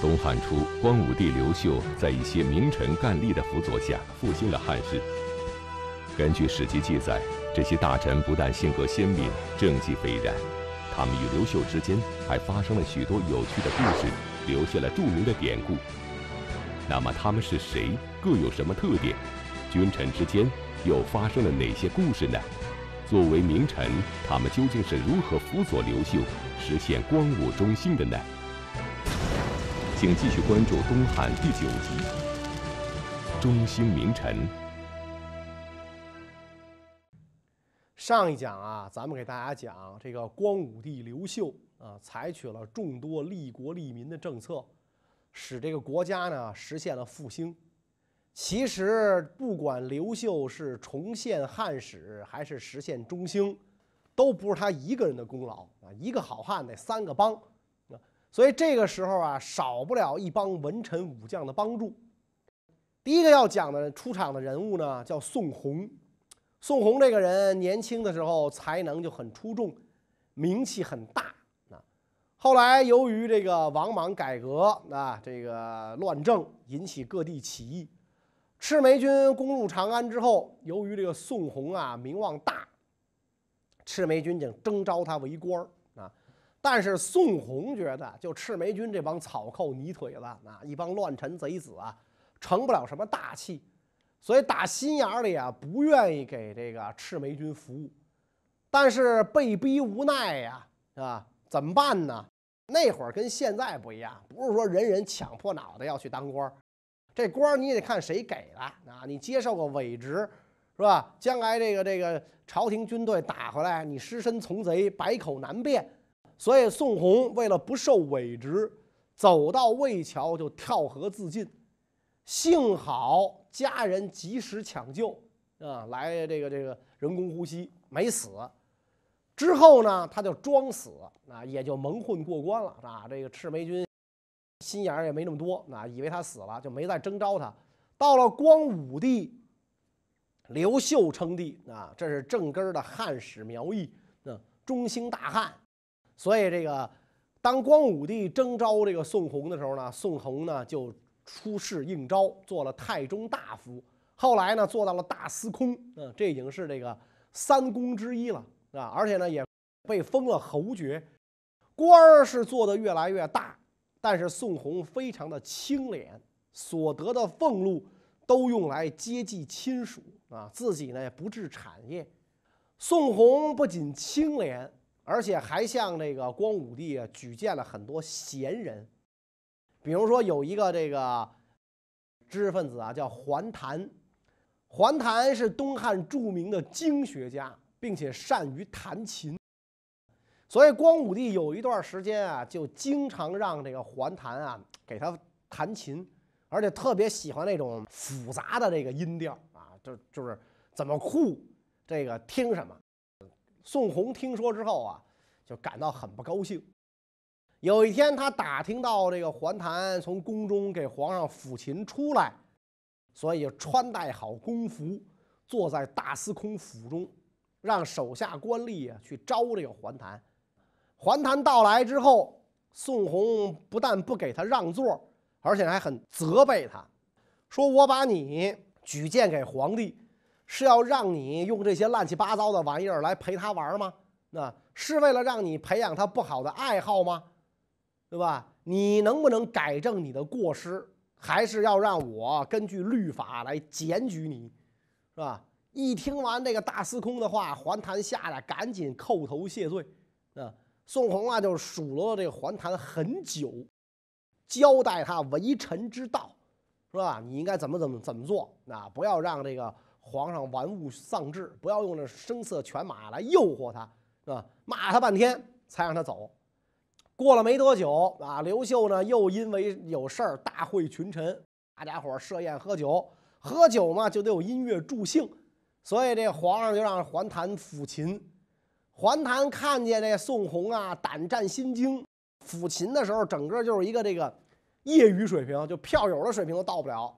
东汉初，光武帝刘秀在一些名臣干吏的辅佐下复兴了汉室。根据史记记载，这些大臣不但性格鲜明、政绩斐然，他们与刘秀之间还发生了许多有趣的故事，留下了著名的典故。那么他们是谁？各有什么特点？君臣之间又发生了哪些故事呢？作为名臣，他们究竟是如何辅佐刘秀，实现光武中兴的呢？请继续关注东汉第九集《中兴名臣》。上一讲啊，咱们给大家讲这个光武帝刘秀啊，采取了众多利国利民的政策，使这个国家呢实现了复兴。其实，不管刘秀是重现汉史，还是实现中兴，都不是他一个人的功劳啊！一个好汉得三个帮。所以这个时候啊，少不了一帮文臣武将的帮助。第一个要讲的出场的人物呢，叫宋弘。宋弘这个人年轻的时候才能就很出众，名气很大啊。后来由于这个王莽改革啊，这个乱政引起各地起义，赤眉军攻入长安之后，由于这个宋弘啊名望大，赤眉军就征召他为官儿。但是宋弘觉得，就赤眉军这帮草寇、泥腿子啊，一帮乱臣贼子啊，成不了什么大器，所以打心眼里啊，不愿意给这个赤眉军服务。但是被逼无奈呀，啊，怎么办呢？那会儿跟现在不一样，不是说人人抢破脑袋要去当官这官你也得看谁给的啊。你接受个伪职，是吧？将来这个这个朝廷军队打回来，你失身从贼，百口难辩。所以宋弘为了不受委职，走到魏桥就跳河自尽。幸好家人及时抢救，啊，来这个这个人工呼吸，没死。之后呢，他就装死，啊，也就蒙混过关了。啊，这个赤眉军心眼儿也没那么多，啊，以为他死了，就没再征召他。到了光武帝，刘秀称帝，啊，这是正根的汉史苗裔，啊，中兴大汉。所以这个，当光武帝征召这个宋弘的时候呢，宋弘呢就出仕应召，做了太中大夫。后来呢，做到了大司空，嗯，这已经是这个三公之一了，啊，而且呢也被封了侯爵，官儿是做的越来越大。但是宋弘非常的清廉，所得的俸禄都用来接济亲属，啊，自己呢也不置产业。宋弘不仅清廉。而且还向这个光武帝啊举荐了很多贤人，比如说有一个这个知识分子啊叫桓谭，桓谭是东汉著名的经学家，并且善于弹琴，所以光武帝有一段时间啊就经常让这个桓谭啊给他弹琴，而且特别喜欢那种复杂的这个音调啊，就就是怎么酷这个听什么。宋弘听说之后啊，就感到很不高兴。有一天，他打听到这个桓谭从宫中给皇上抚琴出来，所以穿戴好宫服，坐在大司空府中，让手下官吏啊去招这个桓谭。桓谭到来之后，宋弘不但不给他让座，而且还很责备他，说我把你举荐给皇帝。是要让你用这些乱七八糟的玩意儿来陪他玩吗？那是为了让你培养他不好的爱好吗？对吧？你能不能改正你的过失？还是要让我根据律法来检举你，是吧？一听完这个大司空的话，桓谭吓得赶紧叩头谢罪。啊，宋弘啊就数落这个桓谭很久，交代他为臣之道，是吧？你应该怎么怎么怎么做？啊，不要让这个。皇上玩物丧志，不要用那声色犬马来诱惑他，是吧？骂他半天才让他走。过了没多久啊，刘秀呢又因为有事儿大会群臣，大家伙设宴喝酒，喝酒嘛就得有音乐助兴，所以这皇上就让桓谭抚琴。桓谭看见这宋弘啊胆战心惊，抚琴的时候整个就是一个这个业余水平，就票友的水平都到不了。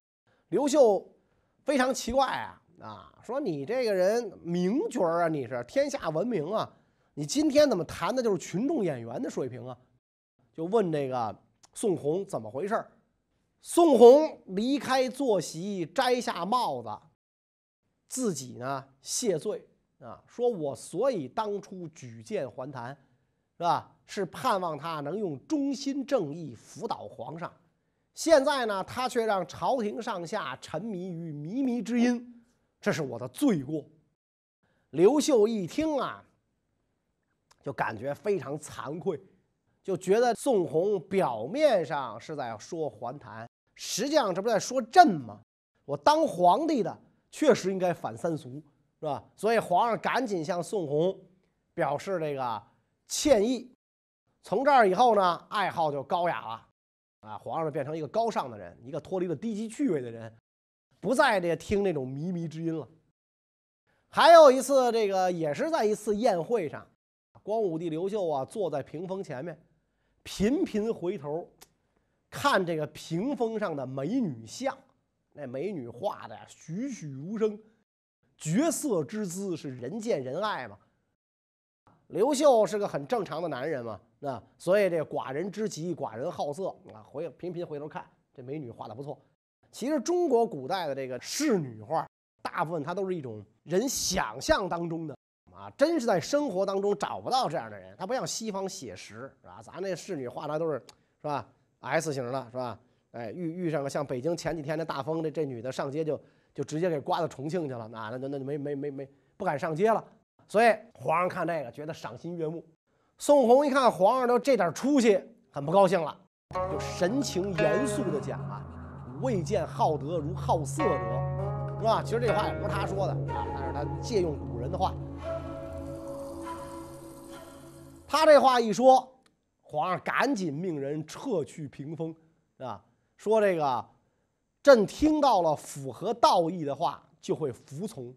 刘秀非常奇怪啊。啊，说你这个人名角儿啊，你是天下闻名啊，你今天怎么谈的就是群众演员的水平啊？就问这个宋弘怎么回事宋弘离开坐席，摘下帽子，自己呢谢罪啊，说我所以当初举荐还谭，是吧？是盼望他能用忠心正义辅导皇上。现在呢，他却让朝廷上下沉迷于靡靡之音，这是我的罪过。刘秀一听啊，就感觉非常惭愧，就觉得宋弘表面上是在说还谈，实际上这不在说朕吗？我当皇帝的确实应该反三俗，是吧？所以皇上赶紧向宋弘表示这个歉意。从这儿以后呢，爱好就高雅了。啊，皇上变成一个高尚的人，一个脱离了低级趣味的人，不再这听那种靡靡之音了。还有一次，这个也是在一次宴会上，光武帝刘秀啊坐在屏风前面，频频回头看这个屏风上的美女像，那美女画的栩栩如生，绝色之姿是人见人爱嘛。刘秀是个很正常的男人嘛。那所以这寡人之极，寡人好色啊，回频频回头看这美女画的不错。其实中国古代的这个仕女画，大部分它都是一种人想象当中的啊，真是在生活当中找不到这样的人。它不像西方写实是吧？咱那仕女画的都是是吧？S 型的是吧？哎，遇遇上了像北京前几天的大风，这这女的上街就就直接给刮到重庆去了，那那那就没没没没不敢上街了。所以皇上看这个觉得赏心悦目。宋弘一看皇上都这点出息，很不高兴了，就神情严肃地讲啊：“未见好德如好色者，是吧？”其实这话也不是他说的啊，但是他借用古人的话。他这话一说，皇上赶紧命人撤去屏风，啊，说这个朕听到了符合道义的话就会服从。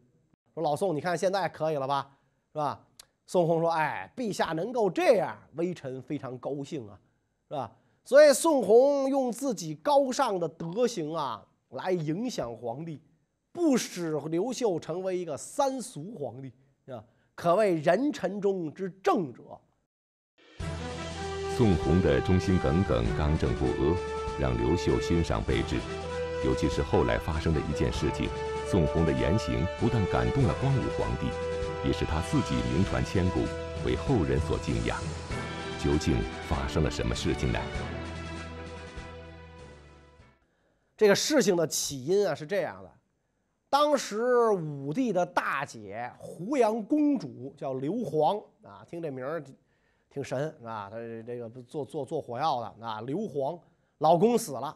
说老宋，你看现在可以了吧，是吧？宋弘说：“哎，陛下能够这样，微臣非常高兴啊，是吧？所以宋弘用自己高尚的德行啊，来影响皇帝，不使刘秀成为一个三俗皇帝啊，可谓人臣中之正者。”宋弘的忠心耿耿、刚正不阿，让刘秀欣赏备至。尤其是后来发生的一件事情，宋弘的言行不但感动了光武皇帝。也是他自己名传千古，为后人所敬仰。究竟发生了什么事情呢？这个事情的起因啊是这样的：当时武帝的大姐胡杨公主叫刘皇啊，听这名儿挺神啊，她这个做做做火药的啊。刘皇老公死了，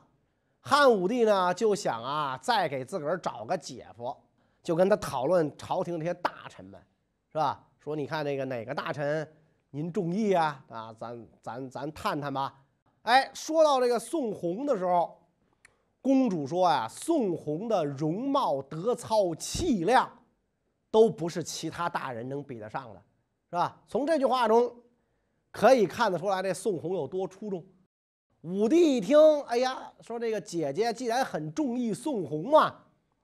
汉武帝呢就想啊，再给自个儿找个姐夫，就跟他讨论朝廷这些大臣们。是吧？说你看那个哪个大臣您中意啊？啊，咱咱咱探探吧。哎，说到这个宋弘的时候，公主说呀，宋弘的容貌、德操、气量，都不是其他大人能比得上的，是吧？从这句话中可以看得出来，这宋弘有多出众。武帝一听，哎呀，说这个姐姐既然很中意宋弘嘛，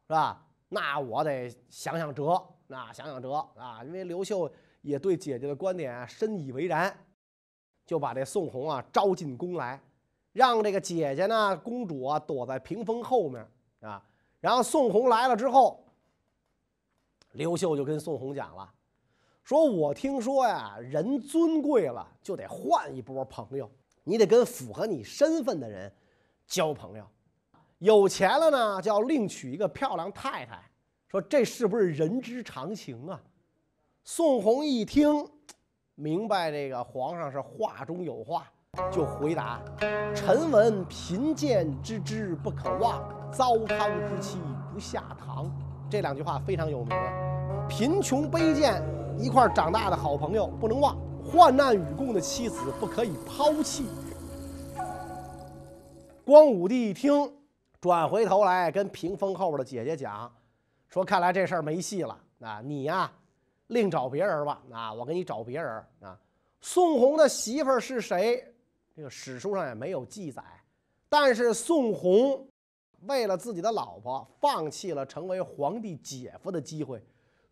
是吧？那我得想想辙。那想想辙啊，因为刘秀也对姐姐的观点深以为然，就把这宋弘啊招进宫来，让这个姐姐呢公主啊躲在屏风后面啊。然后宋弘来了之后，刘秀就跟宋弘讲了，说我听说呀，人尊贵了就得换一波朋友，你得跟符合你身份的人交朋友，有钱了呢就要另娶一个漂亮太太。说这是不是人之常情啊？宋弘一听，明白这个皇上是话中有话，就回答：“臣闻贫贱之知不可忘，糟糠之妻不下堂。”这两句话非常有名。贫穷卑贱一块长大的好朋友不能忘，患难与共的妻子不可以抛弃。光武帝一听，转回头来跟屏风后边的姐姐讲。说看来这事儿没戏了啊！你呀，另找别人吧啊！我给你找别人啊！宋弘的媳妇儿是谁？这个史书上也没有记载。但是宋弘为了自己的老婆，放弃了成为皇帝姐夫的机会，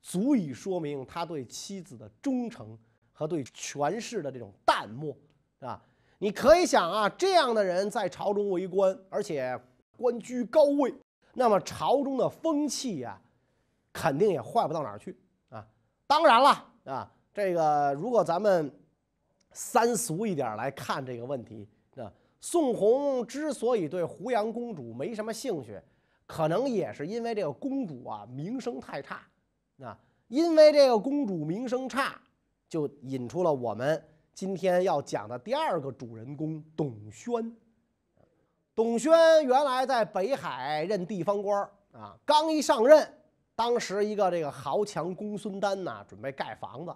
足以说明他对妻子的忠诚和对权势的这种淡漠啊！你可以想啊，这样的人在朝中为官，而且官居高位，那么朝中的风气呀，肯定也坏不到哪儿去啊。当然了啊，这个如果咱们三俗一点来看这个问题啊，宋弘之所以对胡杨公主没什么兴趣，可能也是因为这个公主啊名声太差啊。因为这个公主名声差，就引出了我们今天要讲的第二个主人公董宣。董宣原来在北海任地方官啊，刚一上任，当时一个这个豪强公孙丹呐，准备盖房子，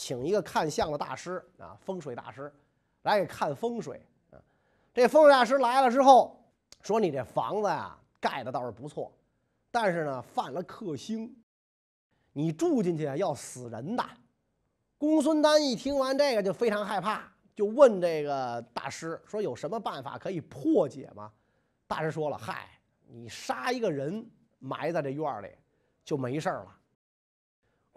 请一个看相的大师啊，风水大师来给看风水啊。这风水大师来了之后，说你这房子呀盖的倒是不错，但是呢犯了克星。你住进去要死人的。公孙丹一听完这个就非常害怕，就问这个大师说：“有什么办法可以破解吗？”大师说了：“嗨，你杀一个人埋在这院里就没事了。”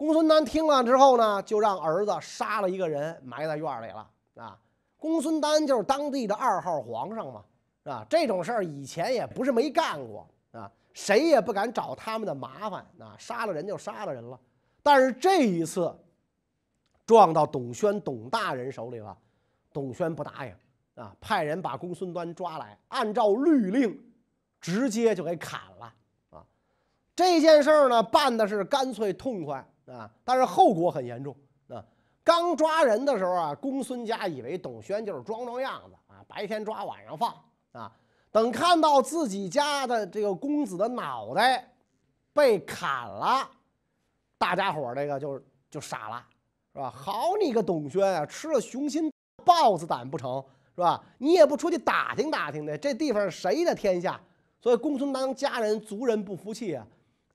公孙丹听了之后呢，就让儿子杀了一个人埋在院里了。啊，公孙丹就是当地的二号皇上嘛，啊，这种事儿以前也不是没干过啊。谁也不敢找他们的麻烦啊！杀了人就杀了人了，但是这一次撞到董宣董大人手里了，董宣不答应啊，派人把公孙端抓来，按照律令直接就给砍了啊！这件事儿呢办的是干脆痛快啊，但是后果很严重啊！刚抓人的时候啊，公孙家以为董宣就是装装样子啊，白天抓晚上放啊。等看到自己家的这个公子的脑袋被砍了，大家伙这个就就傻了，是吧？好你个董宣啊，吃了雄心豹子胆不成，是吧？你也不出去打听打听的，这地方谁的天下？所以公孙当家人族人不服气啊，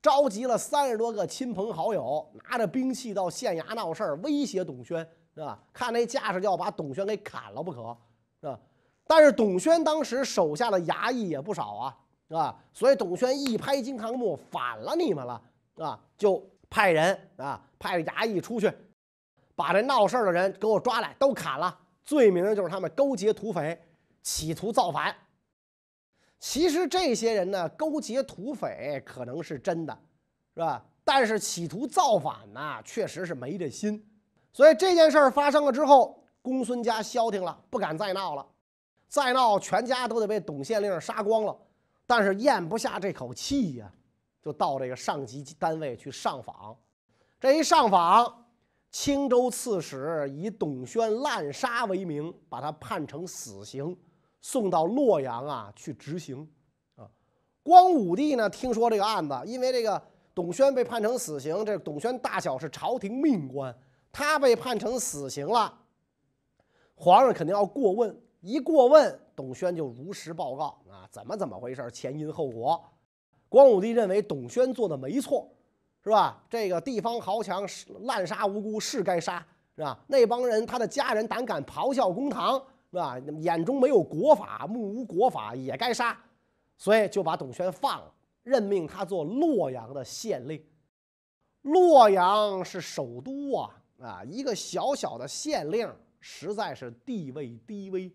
召集了三十多个亲朋好友，拿着兵器到县衙闹事儿，威胁董宣，是吧？看那架势就要把董宣给砍了不可，是吧？但是董宣当时手下的衙役也不少啊，啊，所以董宣一拍惊堂木，反了你们了啊，就派人啊，派衙役出去，把这闹事的人给我抓来，都砍了，罪名就是他们勾结土匪，企图造反。其实这些人呢，勾结土匪可能是真的，是吧？但是企图造反呢，确实是没这心。所以这件事儿发生了之后，公孙家消停了，不敢再闹了。再闹，全家都得被董县令杀光了。但是咽不下这口气呀，就到这个上级单位去上访。这一上访，青州刺史以董宣滥杀为名，把他判成死刑，送到洛阳啊去执行。啊，光武帝呢，听说这个案子，因为这个董宣被判成死刑，这董宣大小是朝廷命官，他被判成死刑了，皇上肯定要过问。一过问，董宣就如实报告啊，怎么怎么回事，前因后果。光武帝认为董宣做的没错，是吧？这个地方豪强滥杀无辜是该杀，是吧？那帮人他的家人胆敢咆哮公堂，是吧？眼中没有国法，目无国法也该杀，所以就把董宣放了，任命他做洛阳的县令。洛阳是首都啊，啊，一个小小的县令，实在是地位低微。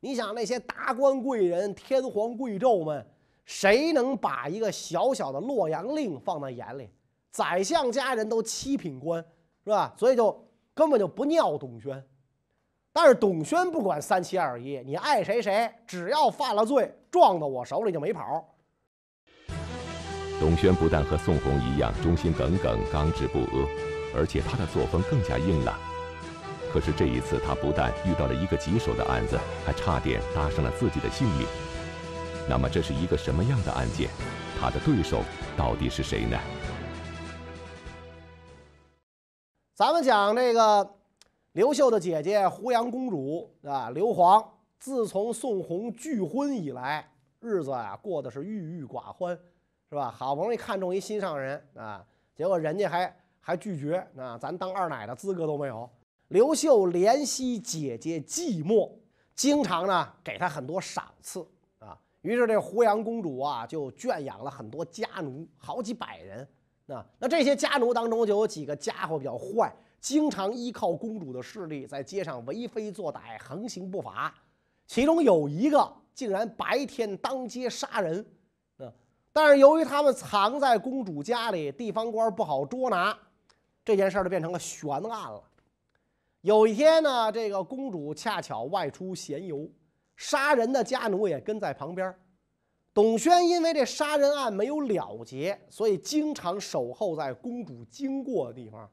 你想那些达官贵人、天皇贵胄们，谁能把一个小小的洛阳令放在眼里？宰相家人都七品官，是吧？所以就根本就不尿董宣。但是董宣不管三七二十一，你爱谁谁，只要犯了罪，撞到我手里就没跑。董宣不但和宋弘一样忠心耿耿、刚直不阿，而且他的作风更加硬朗。可是这一次，他不但遇到了一个棘手的案子，还差点搭上了自己的性命。那么，这是一个什么样的案件？他的对手到底是谁呢？咱们讲这个刘秀的姐姐胡杨公主啊，刘皇，自从宋弘拒婚以来，日子啊过得是郁郁寡欢，是吧？好不容易看中一心上人啊，结果人家还还拒绝啊，咱当二奶的资格都没有。刘秀怜惜姐姐寂寞，经常呢给她很多赏赐啊。于是这胡杨公主啊就圈养了很多家奴，好几百人啊。那这些家奴当中就有几个家伙比较坏，经常依靠公主的势力在街上为非作歹、横行不法。其中有一个竟然白天当街杀人，啊！但是由于他们藏在公主家里，地方官不好捉拿，这件事儿就变成了悬案了。有一天呢，这个公主恰巧外出闲游，杀人的家奴也跟在旁边。董宣因为这杀人案没有了结，所以经常守候在公主经过的地方。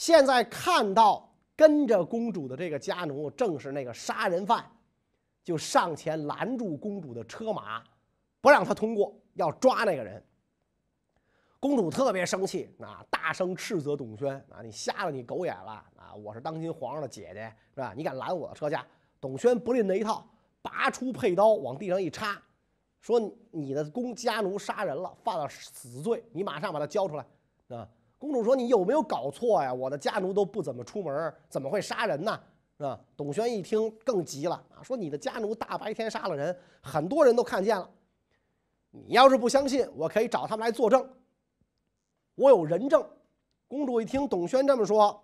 现在看到跟着公主的这个家奴正是那个杀人犯，就上前拦住公主的车马，不让她通过，要抓那个人。公主特别生气，啊，大声斥责董宣：“啊，你瞎了你狗眼了！啊，我是当今皇上的姐姐，是吧？你敢拦我的车驾？”董宣不吝那一套，拔出佩刀往地上一插。说你的公家奴杀人了，犯了死罪，你马上把他交出来啊！公主说：“你有没有搞错呀？我的家奴都不怎么出门，怎么会杀人呢？”啊！董宣一听更急了啊，说：“你的家奴大白天杀了人，很多人都看见了。你要是不相信，我可以找他们来作证。我有人证。”公主一听董宣这么说，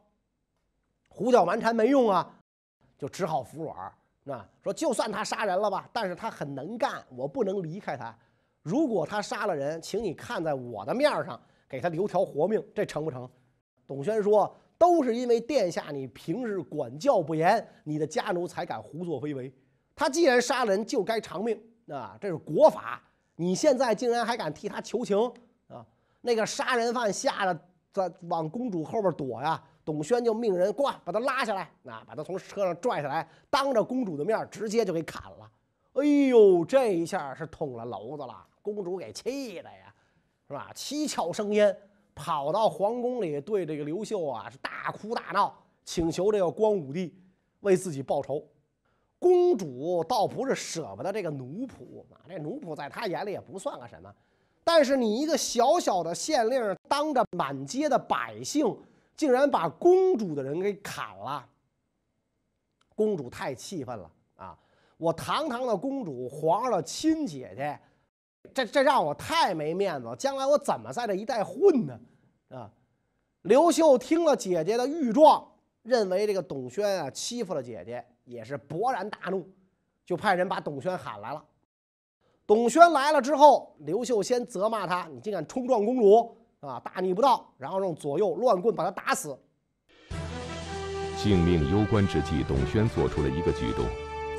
胡搅蛮缠没用啊，就只好服软。那说就算他杀人了吧，但是他很能干，我不能离开他。如果他杀了人，请你看在我的面上给他留条活命，这成不成？董宣说：“都是因为殿下你平日管教不严，你的家奴才敢胡作非为。他既然杀人，就该偿命啊，这是国法。你现在竟然还敢替他求情啊？那个杀人犯吓得在往公主后边躲呀。”董宣就命人过把他拉下来，啊，把他从车上拽下来，当着公主的面直接就给砍了。哎呦，这一下是捅了娄子了，公主给气的呀，是吧？七窍生烟，跑到皇宫里对这个刘秀啊是大哭大闹，请求这个光武帝为自己报仇。公主倒不是舍不得这个奴仆啊，这奴仆在她眼里也不算个什么，但是你一个小小的县令，当着满街的百姓。竟然把公主的人给砍了，公主太气愤了啊！我堂堂的公主，皇上的亲姐姐，这这让我太没面子了。将来我怎么在这一带混呢？啊！刘秀听了姐姐的御状，认为这个董宣啊欺负了姐姐，也是勃然大怒，就派人把董宣喊来了。董宣来了之后，刘秀先责骂他：“你竟敢冲撞公主！”啊，大逆不道，然后用左右乱棍把他打死。性命攸关之际，董宣做出了一个举动，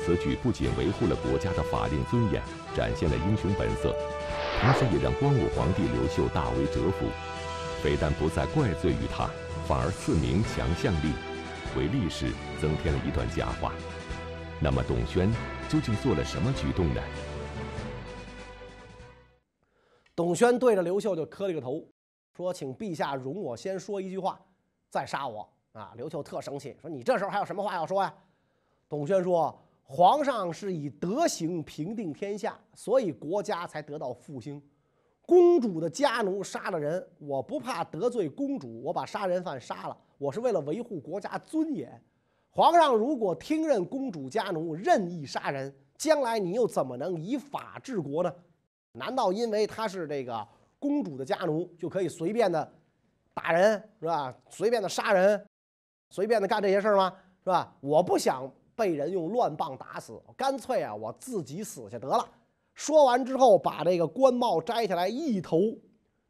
此举不仅维护了国家的法令尊严，展现了英雄本色，同时也让光武皇帝刘秀大为折服，非但不再怪罪于他，反而赐名强项力，为历史增添了一段佳话。那么，董宣究竟做了什么举动呢？董宣对着刘秀就磕了个头。说，请陛下容我先说一句话，再杀我啊！刘秀特生气，说你这时候还有什么话要说呀？董宣说，皇上是以德行平定天下，所以国家才得到复兴。公主的家奴杀了人，我不怕得罪公主，我把杀人犯杀了，我是为了维护国家尊严。皇上如果听任公主家奴任意杀人，将来你又怎么能以法治国呢？难道因为他是这个？公主的家奴就可以随便的打人是吧？随便的杀人，随便的干这些事儿吗？是吧？我不想被人用乱棒打死，干脆啊，我自己死去得了。说完之后，把这个官帽摘下来，一头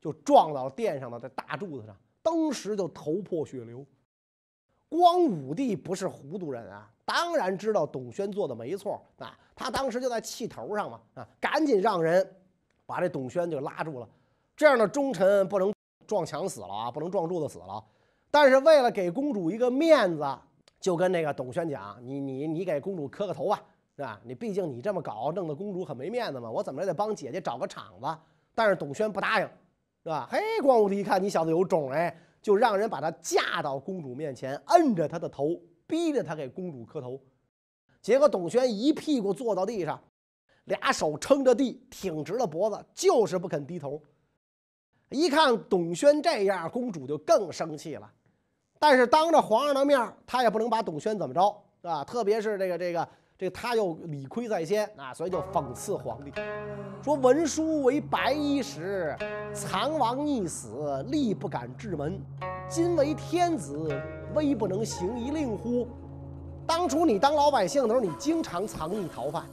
就撞到殿上的这大柱子上，当时就头破血流。光武帝不是糊涂人啊，当然知道董宣做的没错啊，他当时就在气头上嘛啊，赶紧让人把这董宣就拉住了。这样的忠臣不能撞墙死了啊，不能撞柱子死了。但是为了给公主一个面子，就跟那个董宣讲：“你你你给公主磕个头吧，是吧？你毕竟你这么搞，弄得公主很没面子嘛。我怎么也得帮姐姐找个场子。”但是董宣不答应，是吧？嘿，光武帝一看你小子有种哎，就让人把他架到公主面前，摁着他的头，逼着他给公主磕头。结果董宣一屁股坐到地上，俩手撑着地，挺直了脖子，就是不肯低头。一看董宣这样，公主就更生气了。但是当着皇上的面，他也不能把董宣怎么着，啊？特别是这个这个这个，他又理亏在先啊，所以就讽刺皇帝，说文书为白衣时，藏王逆死，力不敢至门；今为天子，威不能行一令乎？当初你当老百姓的时候，你经常藏匿逃犯，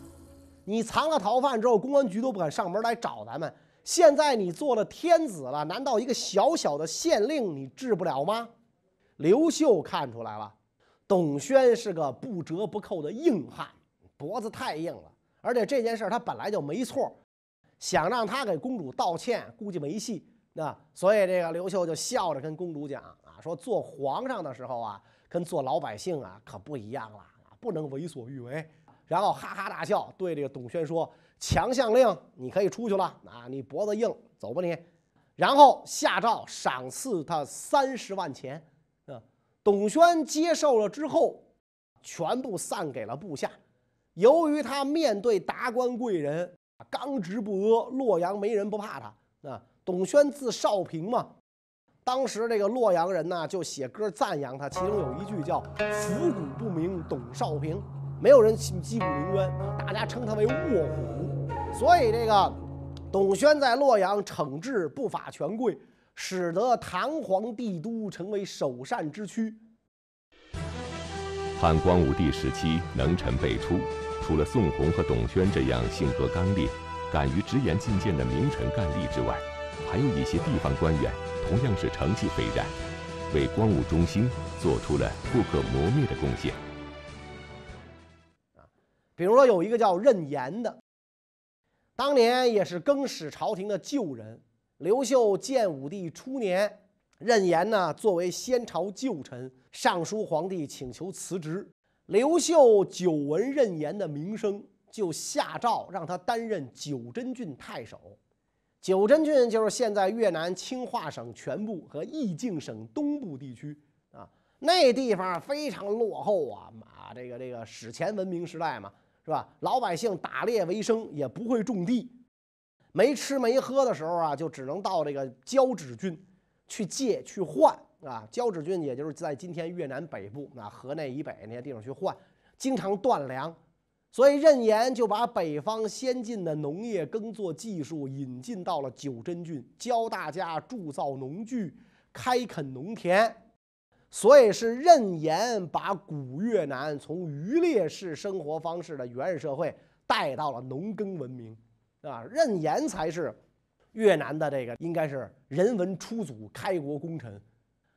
你藏了逃犯之后，公安局都不敢上门来找咱们。现在你做了天子了，难道一个小小的县令你治不了吗？刘秀看出来了，董宣是个不折不扣的硬汉，脖子太硬了，而且这件事他本来就没错，想让他给公主道歉，估计没戏。那所以这个刘秀就笑着跟公主讲啊，说做皇上的时候啊，跟做老百姓啊可不一样了啊，不能为所欲为。然后哈哈大笑，对这个董宣说：“强项令，你可以出去了啊，你脖子硬，走吧你。”然后下诏赏赐他三十万钱。董宣接受了之后，全部散给了部下。由于他面对达官贵人，刚直不阿，洛阳没人不怕他啊。董宣字少平嘛，当时这个洛阳人呢就写歌赞扬他，其中有一句叫“伏古不明董少平”，没有人击鼓鸣冤，大家称他为卧虎。所以这个董宣在洛阳惩治不法权贵，使得唐皇帝都成为首善之区。汉光武帝时期，能臣辈出，除了宋弘和董宣这样性格刚烈、敢于直言进谏的名臣干吏之外，还有一些地方官员同样是成绩斐然，为光武中兴做出了不可磨灭的贡献。啊，比如说有一个叫任延的，当年也是更始朝廷的旧人。刘秀建武帝初年，任延呢作为先朝旧臣，上书皇帝请求辞职。刘秀久闻任延的名声，就下诏让他担任九真郡太守。九真郡就是现在越南清化省全部和义境省东部地区啊，那地方非常落后啊，啊，这个这个史前文明时代嘛，是吧？老百姓打猎为生，也不会种地，没吃没喝的时候啊，就只能到这个交趾郡去借去换啊。交趾郡也就是在今天越南北部啊河内以北那些地方去换，经常断粮。所以任延就把北方先进的农业耕作技术引进到了九真郡，教大家铸造农具、开垦农田。所以是任延把古越南从渔猎式生活方式的原始社会带到了农耕文明，啊，任延才是越南的这个应该是人文初祖、开国功臣。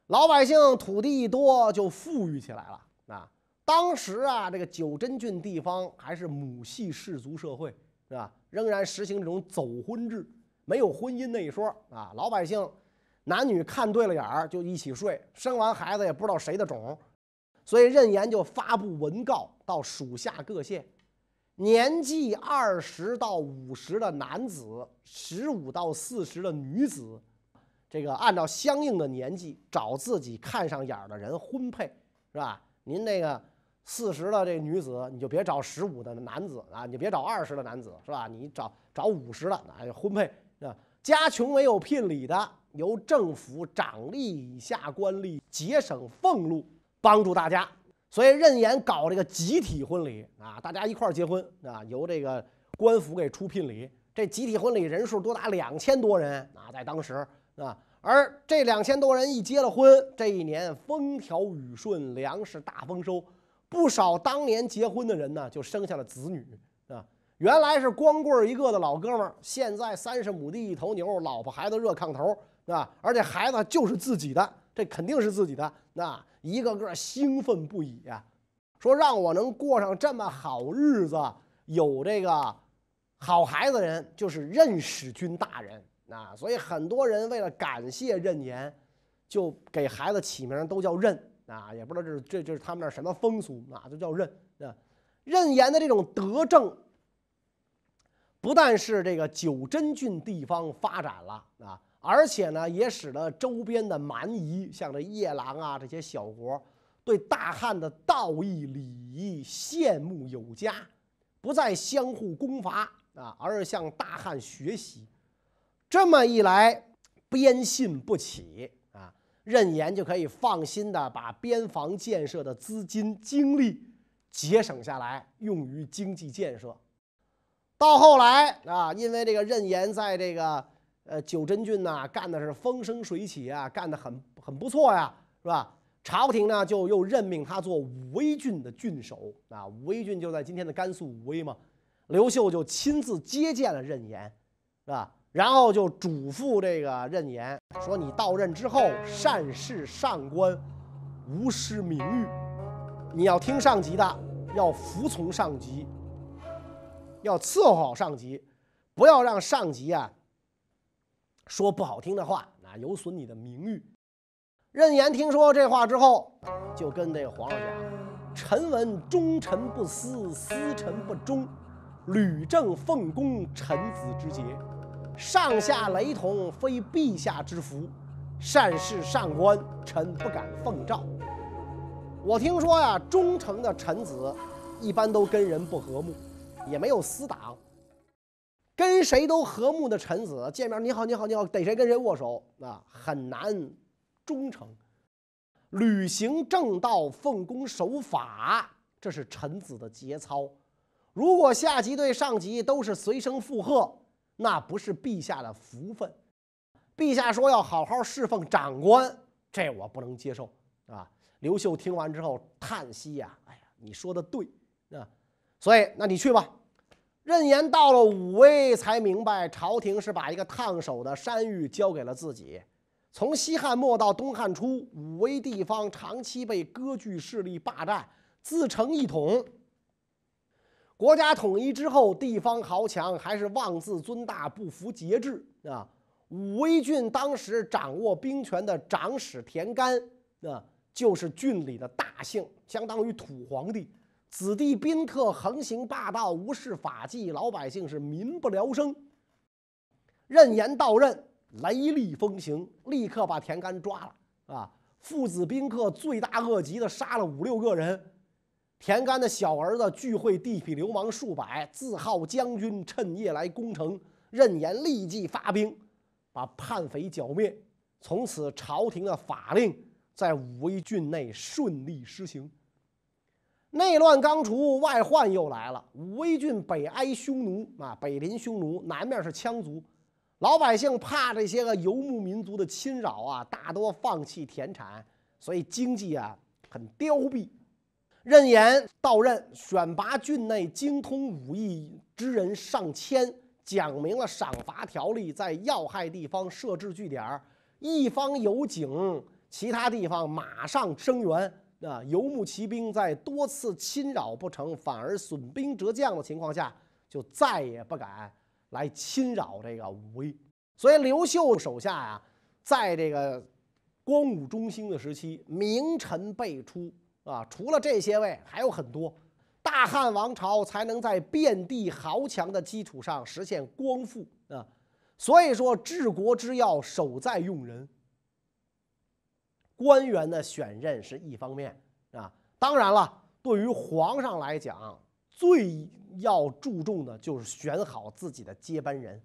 老百姓土地一多，就富裕起来了啊。当时啊，这个九真郡地方还是母系氏族社会，是吧？仍然实行这种走婚制，没有婚姻那一说啊。老百姓男女看对了眼儿就一起睡，生完孩子也不知道谁的种，所以任延就发布文告到属下各县，年纪二十到五十的男子，十五到四十的女子，这个按照相应的年纪找自己看上眼的人婚配，是吧？您那个。四十的这女子，你就别找十五的男子啊，你别找二十的男子，是吧？你找找五十的啊，婚配啊。家穷没有聘礼的，由政府长吏以下官吏节省俸禄，帮助大家。所以任言搞这个集体婚礼啊，大家一块儿结婚啊，由这个官府给出聘礼。这集体婚礼人数多达两千多人啊，在当时啊，而这两千多人一结了婚，这一年风调雨顺，粮食大丰收。不少当年结婚的人呢，就生下了子女啊。原来是光棍一个的老哥们儿，现在三十亩地一头牛，老婆孩子热炕头啊，而且孩子就是自己的，这肯定是自己的，那一个个兴奋不已呀。说让我能过上这么好日子，有这个好孩子人就是任使君大人啊。所以很多人为了感谢任言，就给孩子起名都叫任。啊，也不知道这是这这是他们那什么风俗啊，就叫任啊。任言的这种德政，不但是这个九真郡地方发展了啊，而且呢，也使得周边的蛮夷，像这夜郎啊这些小国，对大汉的道义礼仪羡慕有加，不再相互攻伐啊，而是向大汉学习。这么一来，边信不起啊。任延就可以放心的把边防建设的资金精力节省下来，用于经济建设。到后来啊，因为这个任延在这个呃九真郡呐干的是风生水起啊，干得很很不错呀，是吧？朝廷呢就又任命他做武威郡的郡守啊，武威郡就在今天的甘肃武威嘛。刘秀就亲自接见了任延，是吧？然后就嘱咐这个任延说：“你到任之后，善事上官，无失名誉。你要听上级的，要服从上级，要伺候好上级，不要让上级啊说不好听的话，啊，有损你的名誉。”任言听说这话之后，就跟这个皇上讲：“臣闻忠臣不私，私臣不忠，履正奉公，臣子之节。”上下雷同，非陛下之福。善事上官，臣不敢奉诏。我听说呀，忠诚的臣子一般都跟人不和睦，也没有私党。跟谁都和睦的臣子，见面你好你好你好，逮谁跟谁握手，啊，很难忠诚。履行正道，奉公守法，这是臣子的节操。如果下级对上级都是随声附和，那不是陛下的福分，陛下说要好好侍奉长官，这我不能接受啊！刘秀听完之后叹息呀：“哎呀，你说的对啊！所以，那你去吧。”任延到了武威，才明白朝廷是把一个烫手的山芋交给了自己。从西汉末到东汉初，武威地方长期被割据势力霸占，自成一统。国家统一之后，地方豪强还是妄自尊大，不服节制啊！武威郡当时掌握兵权的长史田干啊，就是郡里的大姓，相当于土皇帝。子弟宾客横行霸道，无视法纪，老百姓是民不聊生。任言到任，雷厉风行，立刻把田干抓了啊！父子宾客罪大恶极的杀了五六个人。田干的小儿子聚会地痞流氓数百，自号将军，趁夜来攻城。任言立即发兵，把叛匪剿灭。从此，朝廷的法令在武威郡内顺利施行。内乱刚除，外患又来了。武威郡北挨匈奴啊，北临匈奴，南面是羌族。老百姓怕这些个游牧民族的侵扰啊，大多放弃田产，所以经济啊很凋敝。任言到任，选拔郡内精通武艺之人上千，讲明了赏罚条例，在要害地方设置据点一方有警，其他地方马上声援。啊，游牧骑兵在多次侵扰不成，反而损兵折将的情况下，就再也不敢来侵扰这个武威。所以刘秀手下呀，在这个光武中兴的时期，名臣辈出。啊，除了这些位，还有很多，大汉王朝才能在遍地豪强的基础上实现光复啊。所以说，治国之要，守在用人。官员的选任是一方面啊，当然了，对于皇上来讲，最要注重的就是选好自己的接班人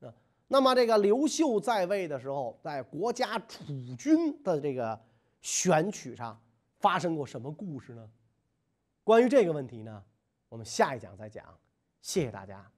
啊。那么，这个刘秀在位的时候，在国家储君的这个选取上。发生过什么故事呢？关于这个问题呢，我们下一讲再讲。谢谢大家。